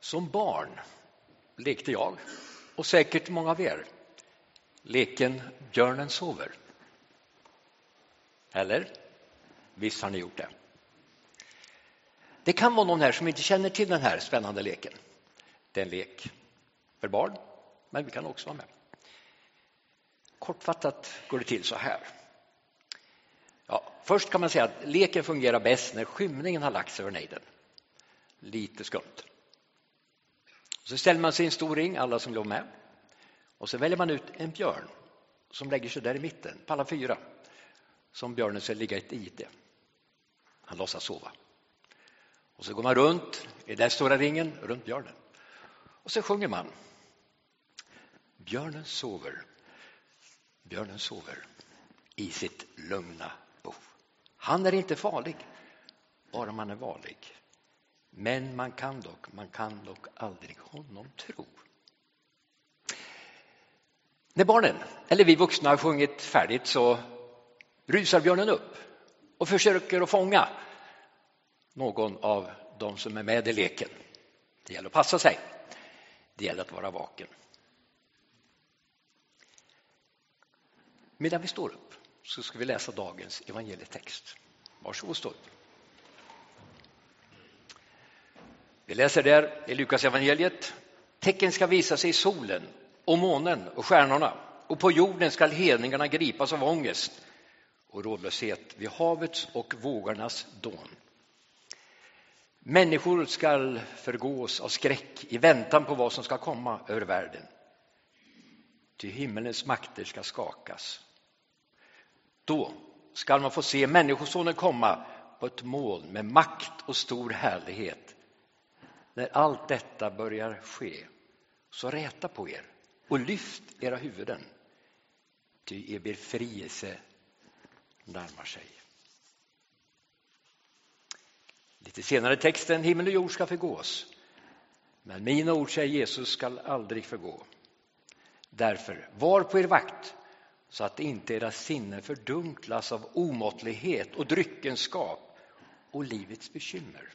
Som barn lekte jag, och säkert många av er, leken Björnen sover. Eller? Visst har ni gjort det. Det kan vara någon här som inte känner till den här spännande leken. Det är en lek för barn, men vi kan också vara med. Kortfattat går det till så här. Ja, först kan man säga att leken fungerar bäst när skymningen har lagt sig över nejden. Lite skumt. Så ställer man sig i en stor ring, alla som låg med. Och så väljer man ut en björn som lägger sig där i mitten, på alla fyra. Som björnen ska ligga i ett ide. Han låtsas sova. Och så går man runt i den stora ringen, runt björnen. Och så sjunger man. Björnen sover, björnen sover i sitt lugna bo. Han är inte farlig, bara man är varlig. Men man kan dock, man kan dock aldrig honom tro. När barnen, eller vi vuxna, har sjungit färdigt så rusar björnen upp och försöker att fånga någon av de som är med i leken. Det gäller att passa sig. Det gäller att vara vaken. Medan vi står upp så ska vi läsa dagens evangelietext. Varsågod stå upp. Vi läser där i Lukas evangeliet. Tecken ska visa sig i solen och månen och stjärnorna och på jorden skall hedningarna gripas av ångest och rådlöshet vid havets och vågornas dån. Människor skall förgås av skräck i väntan på vad som ska komma över världen. Ty himmelens makter ska skakas. Då skall man få se Människosonen komma på ett moln med makt och stor härlighet. När allt detta börjar ske, så räta på er och lyft era huvuden, ty er befrielse närmar sig. Lite senare i texten, himmel och jord ska förgås, men mina ord, säger Jesus, skall aldrig förgå. Därför, var på er vakt så att inte era sinnen fördunklas av omåttlighet och dryckenskap och livets bekymmer.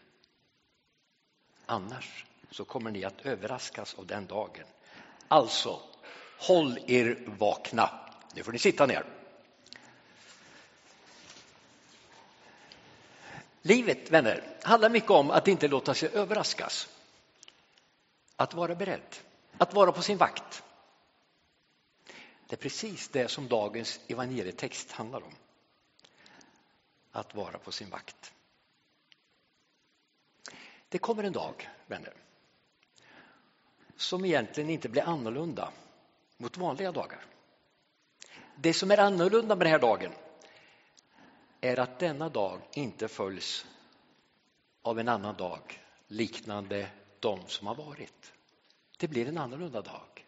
Annars så kommer ni att överraskas av den dagen. Alltså, håll er vakna. Nu får ni sitta ner. Livet, vänner, handlar mycket om att inte låta sig överraskas. Att vara beredd, att vara på sin vakt. Det är precis det som dagens evangelietext handlar om. Att vara på sin vakt. Det kommer en dag, vänner, som egentligen inte blir annorlunda mot vanliga dagar. Det som är annorlunda med den här dagen är att denna dag inte följs av en annan dag liknande de som har varit. Det blir en annorlunda dag.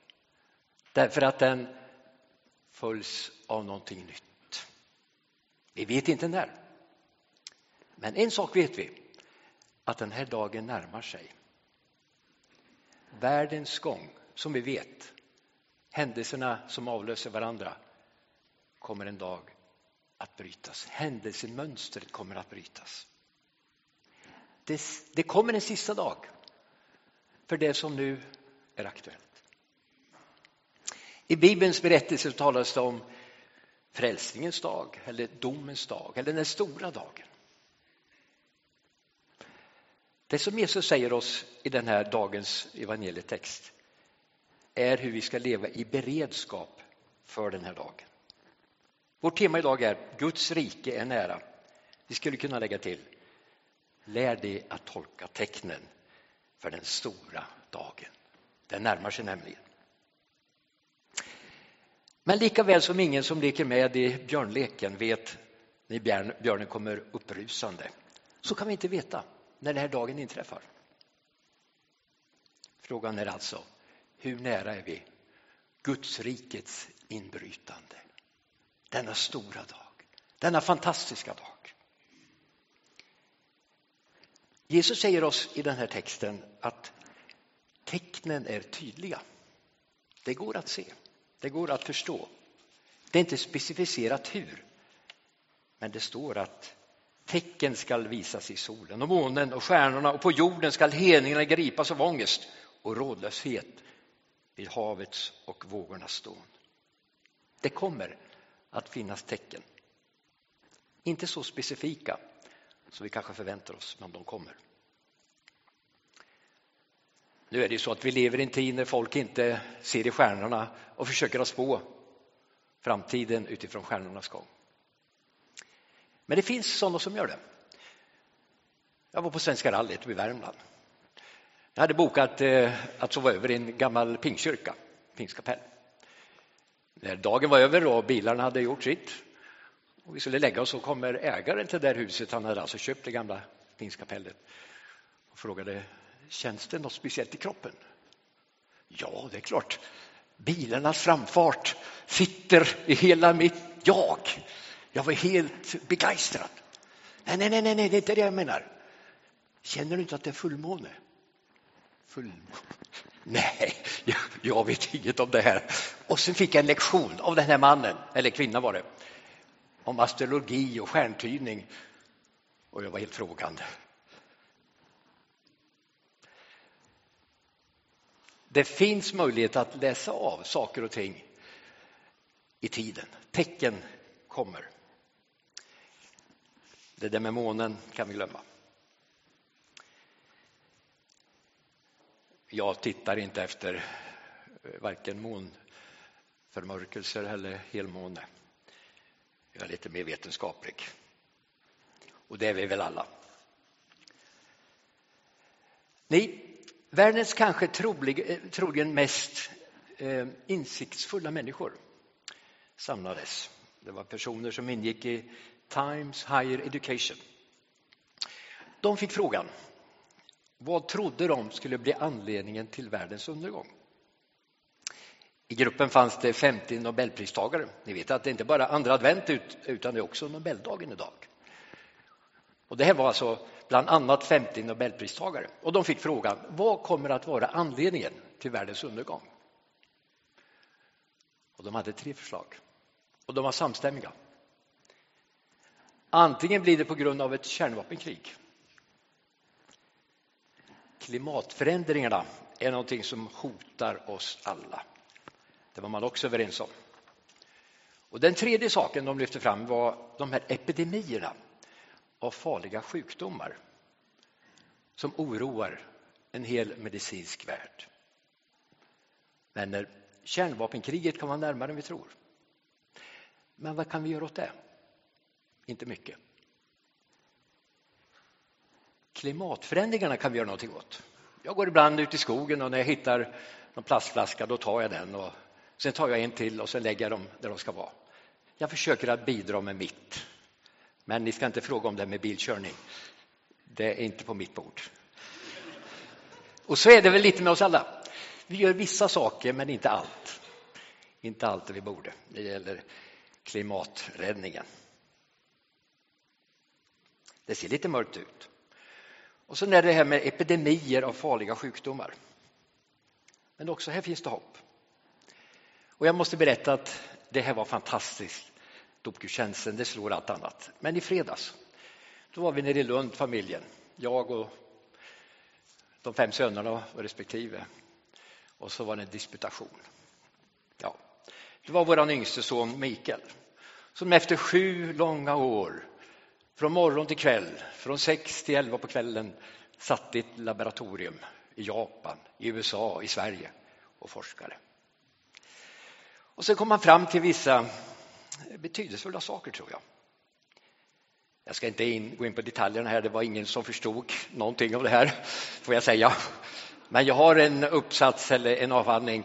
Därför att den följs av någonting nytt. Vi vet inte när. Men en sak vet vi, att den här dagen närmar sig. Världens gång, som vi vet, händelserna som avlöser varandra, kommer en dag att brytas. Händelsemönstret kommer att brytas. Det, det kommer en sista dag för det som nu är aktuellt. I Bibelns berättelse talas det om frälsningens dag eller domens dag eller den stora dagen. Det som Jesus säger oss i den här dagens evangelietext är hur vi ska leva i beredskap för den här dagen. Vårt tema idag är Guds rike är nära. Vi skulle kunna lägga till Lär dig att tolka tecknen för den stora dagen. Den närmar sig nämligen. Men lika väl som ingen som leker med i björnleken vet när björnen kommer upprusande så kan vi inte veta när den här dagen inträffar. Frågan är alltså, hur nära är vi Guds rikets inbrytande? Denna stora dag, denna fantastiska dag. Jesus säger oss i den här texten att tecknen är tydliga. Det går att se. Det går att förstå. Det är inte specificerat hur, men det står att Tecken skall visas i solen och månen och stjärnorna och på jorden skall hedningarna gripas av ångest och rådlöshet vid havets och vågornas stån. Det kommer att finnas tecken. Inte så specifika som vi kanske förväntar oss, men de kommer. Nu är det ju så att vi lever i en tid när folk inte ser i stjärnorna och försöker att spå framtiden utifrån stjärnornas gång. Men det finns sådana som gör det. Jag var på Svenska rallyt i Värmland. Jag hade bokat eh, att sova över i en gammal pingstkyrka, pingstkapell. När dagen var över och bilarna hade gjort sitt och vi skulle lägga oss så kommer ägaren till det där huset, han hade alltså köpt det gamla pingstkapellet och frågade känns det något speciellt i kroppen? Ja, det är klart. Bilarnas framfart sitter i hela mitt jag. Jag var helt begeistrad. Nej, nej, nej, nej, det är inte det jag menar. Känner du inte att det är fullmåne? Fullmåne? Nej, jag, jag vet inget om det här. Och sen fick jag en lektion av den här mannen, eller kvinnan var det, om astrologi och stjärntydning. Och jag var helt frågande. Det finns möjlighet att läsa av saker och ting i tiden. Tecken kommer. Det där med månen kan vi glömma. Jag tittar inte efter eh, varken månförmörkelser eller helmåne. Jag är lite mer vetenskaplig. Och det är vi väl alla. Ni, världens kanske trolig, eh, troligen mest eh, insiktsfulla människor samlades. Det var personer som ingick i Times Higher Education. De fick frågan, vad trodde de skulle bli anledningen till världens undergång? I gruppen fanns det 50 nobelpristagare. Ni vet att det inte bara är andra advent utan det är också Nobeldagen idag. Och det här var alltså bland annat 50 nobelpristagare och de fick frågan vad kommer att vara anledningen till världens undergång? Och de hade tre förslag och de var samstämmiga. Antingen blir det på grund av ett kärnvapenkrig. Klimatförändringarna är någonting som hotar oss alla. Det var man också överens om. Och den tredje saken de lyfte fram var de här epidemierna av farliga sjukdomar som oroar en hel medicinsk värld. Men när kärnvapenkriget kan vara närmare än vi tror. Men vad kan vi göra åt det? Inte mycket. Klimatförändringarna kan vi göra någonting åt. Jag går ibland ut i skogen och när jag hittar någon plastflaska då tar jag den och sen tar jag en till och sen lägger jag dem där de ska vara. Jag försöker att bidra med mitt. Men ni ska inte fråga om det med bilkörning. Det är inte på mitt bord. Och så är det väl lite med oss alla. Vi gör vissa saker men inte allt. Inte allt det vi borde. Det gäller klimaträddningen. Det ser lite mörkt ut. Och sen är det här med epidemier av farliga sjukdomar. Men också här finns det hopp. Och jag måste berätta att det här var fantastiskt. Dopgudstjänsten, det slår allt annat. Men i fredags, då var vi nere i Lund, familjen. Jag och de fem sönerna och respektive. Och så var det en disputation. Det var vår yngste son Mikael som efter sju långa år från morgon till kväll, från sex till elva på kvällen, satt i ett laboratorium i Japan, i USA, i Sverige och forskade. Och sen kom han fram till vissa betydelsefulla saker, tror jag. Jag ska inte in, gå in på detaljerna här, det var ingen som förstod någonting av det här, får jag säga. Men jag har en uppsats eller en avhandling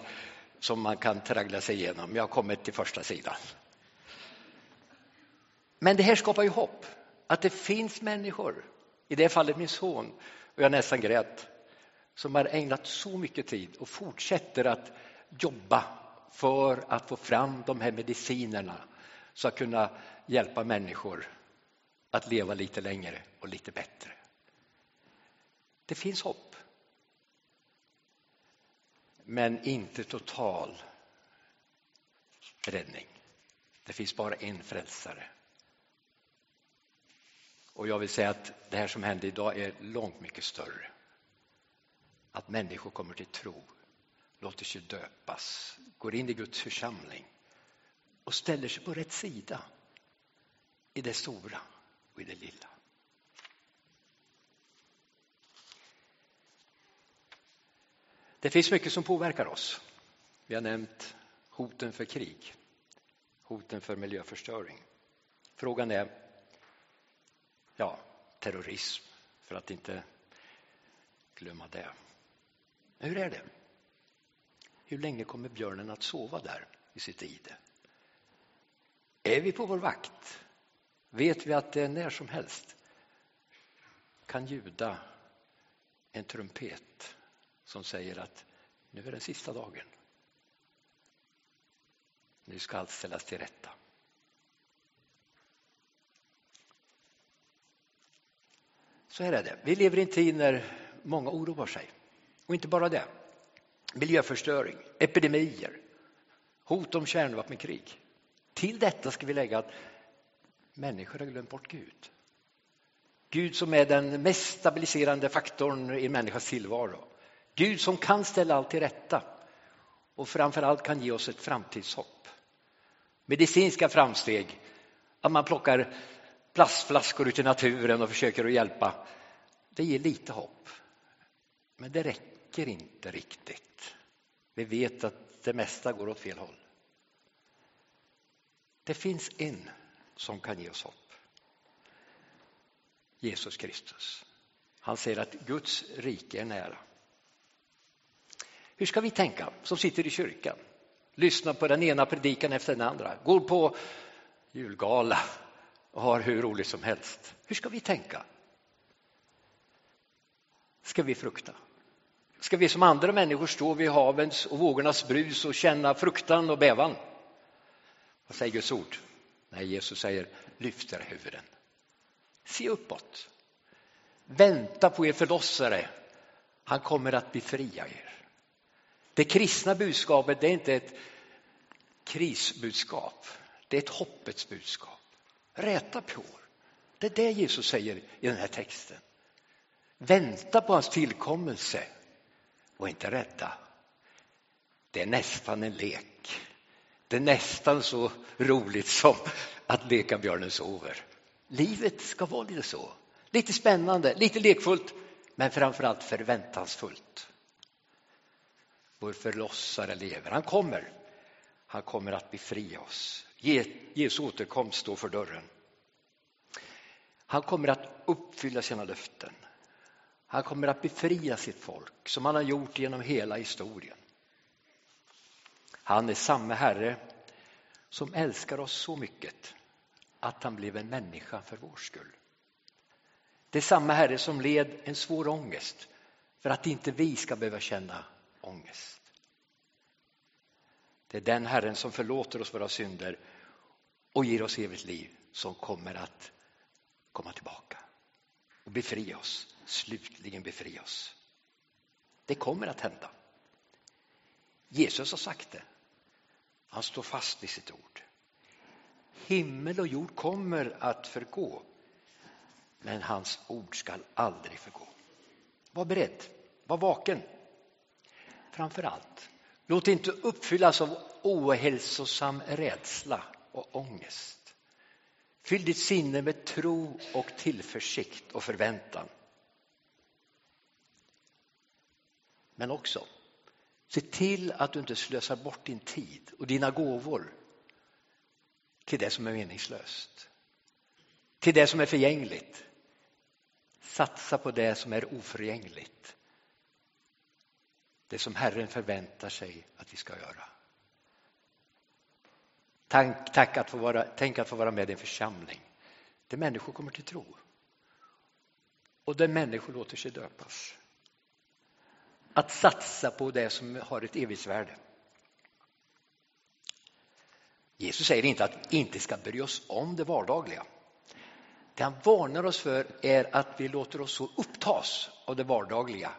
som man kan traggla sig igenom. Jag har kommit till första sidan. Men det här skapar ju hopp. Att det finns människor, i det fallet min son, och jag nästan grät, som har ägnat så mycket tid och fortsätter att jobba för att få fram de här medicinerna så att kunna hjälpa människor att leva lite längre och lite bättre. Det finns hopp. Men inte total räddning. Det finns bara en frälsare Och jag vill säga att det här som händer idag är långt mycket större. Att människor kommer till tro, låter sig döpas, går in i Guds församling och ställer sig på rätt sida i det stora och i det lilla. Det finns mycket som påverkar oss. Vi har nämnt hoten för krig, hoten för miljöförstöring. Frågan är, ja, terrorism, för att inte glömma det. Men hur är det? Hur länge kommer björnen att sova där i sitt ide? Är vi på vår vakt? Vet vi att det när som helst kan ljuda en trumpet som säger att nu är den sista dagen. Nu ska allt ställas till rätta. Så här är det. Vi lever i en tid när många oroar sig. Och inte bara det. Miljöförstöring, epidemier, hot om kärnvapenkrig. Till detta ska vi lägga att människor har glömt bort Gud. Gud som är den mest stabiliserande faktorn i människans tillvaro. Gud som kan ställa allt till rätta och framför allt kan ge oss ett framtidshopp. Medicinska framsteg, att man plockar plastflaskor ute i naturen och försöker att hjälpa, det ger lite hopp. Men det räcker inte riktigt. Vi vet att det mesta går åt fel håll. Det finns en som kan ge oss hopp. Jesus Kristus. Han säger att Guds rike är nära. Hur ska vi tänka som sitter i kyrkan? Lyssnar på den ena predikan efter den andra, går på julgala och har hur roligt som helst. Hur ska vi tänka? Ska vi frukta? Ska vi som andra människor stå vid havens och vågornas brus och känna fruktan och bävan? Vad säger Guds ord? Nej, Jesus säger lyft era huvuden. Se uppåt. Vänta på er förlossare. Han kommer att befria er. Det kristna budskapet det är inte ett krisbudskap, det är ett hoppets budskap. Räta på er. Det är det Jesus säger i den här texten. Vänta på hans tillkommelse och inte rädda. Det är nästan en lek. Det är nästan så roligt som att leka björnen sover. Livet ska vara lite så. Lite spännande, lite lekfullt, men framförallt förväntansfullt. Vår förlossare lever. Han kommer. Han kommer att befria oss. Jesu återkomst står för dörren. Han kommer att uppfylla sina löften. Han kommer att befria sitt folk som han har gjort genom hela historien. Han är samme Herre som älskar oss så mycket att han blev en människa för vår skull. Det är samma Herre som led en svår ångest för att inte vi ska behöva känna ångest. Det är den Herren som förlåter oss våra synder och ger oss evigt liv som kommer att komma tillbaka och befria oss, slutligen befria oss. Det kommer att hända. Jesus har sagt det. Han står fast vid sitt ord. Himmel och jord kommer att förgå, men hans ord skall aldrig förgå. Var beredd, var vaken. Framför allt, låt inte uppfyllas av ohälsosam rädsla och ångest. Fyll ditt sinne med tro och tillförsikt och förväntan. Men också, se till att du inte slösar bort din tid och dina gåvor till det som är meningslöst. Till det som är förgängligt. Satsa på det som är oförgängligt. Det som Herren förväntar sig att vi ska göra. Tank, tack att få vara, tänk att få vara med i en församling där människor kommer till tro. Och där människor låter sig döpas. Att satsa på det som har ett evighetsvärde. Jesus säger inte att vi inte ska bry oss om det vardagliga. Det han varnar oss för är att vi låter oss så upptas av det vardagliga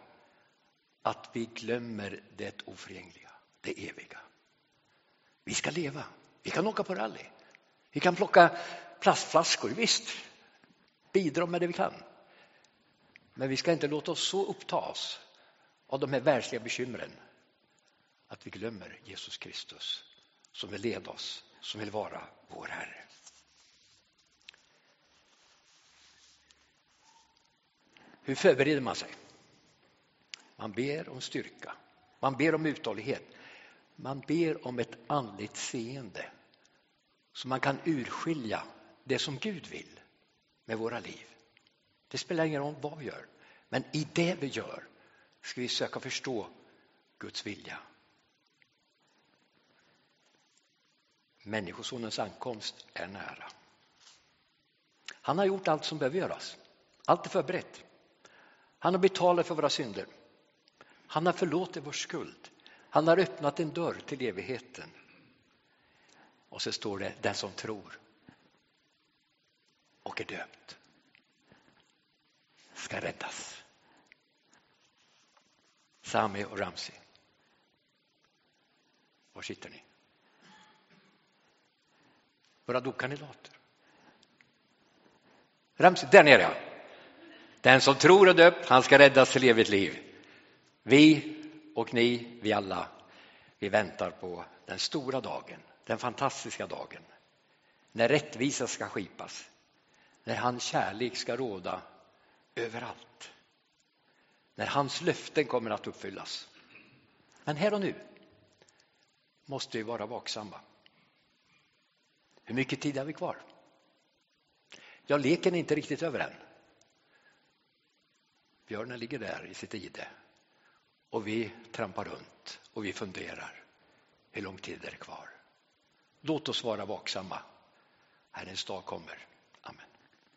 att vi glömmer det oförgängliga, det eviga. Vi ska leva. Vi kan åka på rally. Vi kan plocka plastflaskor, visst. bidra med det vi kan. Men vi ska inte låta oss så upptas av de här världsliga bekymren att vi glömmer Jesus Kristus som vill leda oss, som vill vara vår Herre. Hur förbereder man sig? Man ber om styrka, man ber om uthållighet, man ber om ett andligt seende så man kan urskilja det som Gud vill med våra liv. Det spelar ingen roll vad vi gör, men i det vi gör ska vi söka förstå Guds vilja. Människosonens ankomst är nära. Han har gjort allt som behöver göras. Allt är förberett. Han har betalat för våra synder. Han har förlåtit vår skuld. Han har öppnat en dörr till evigheten. Och så står det den som tror och är döpt ska räddas. Sami och Ramsi. Var sitter ni? Våra dopkandidater. Ramsi, där nere ja. Den som tror och döpt, han ska räddas till evigt liv. Vi och ni, vi alla, vi väntar på den stora dagen, den fantastiska dagen. När rättvisa ska skipas, när hans kärlek ska råda överallt. När hans löften kommer att uppfyllas. Men här och nu måste vi vara vaksamma. Hur mycket tid har vi kvar? Jag leken är inte riktigt över än. Björnen ligger där i sitt ide och vi trampar runt och vi funderar. Hur lång tid är det kvar? Låt oss vara vaksamma. Herrens dag kommer.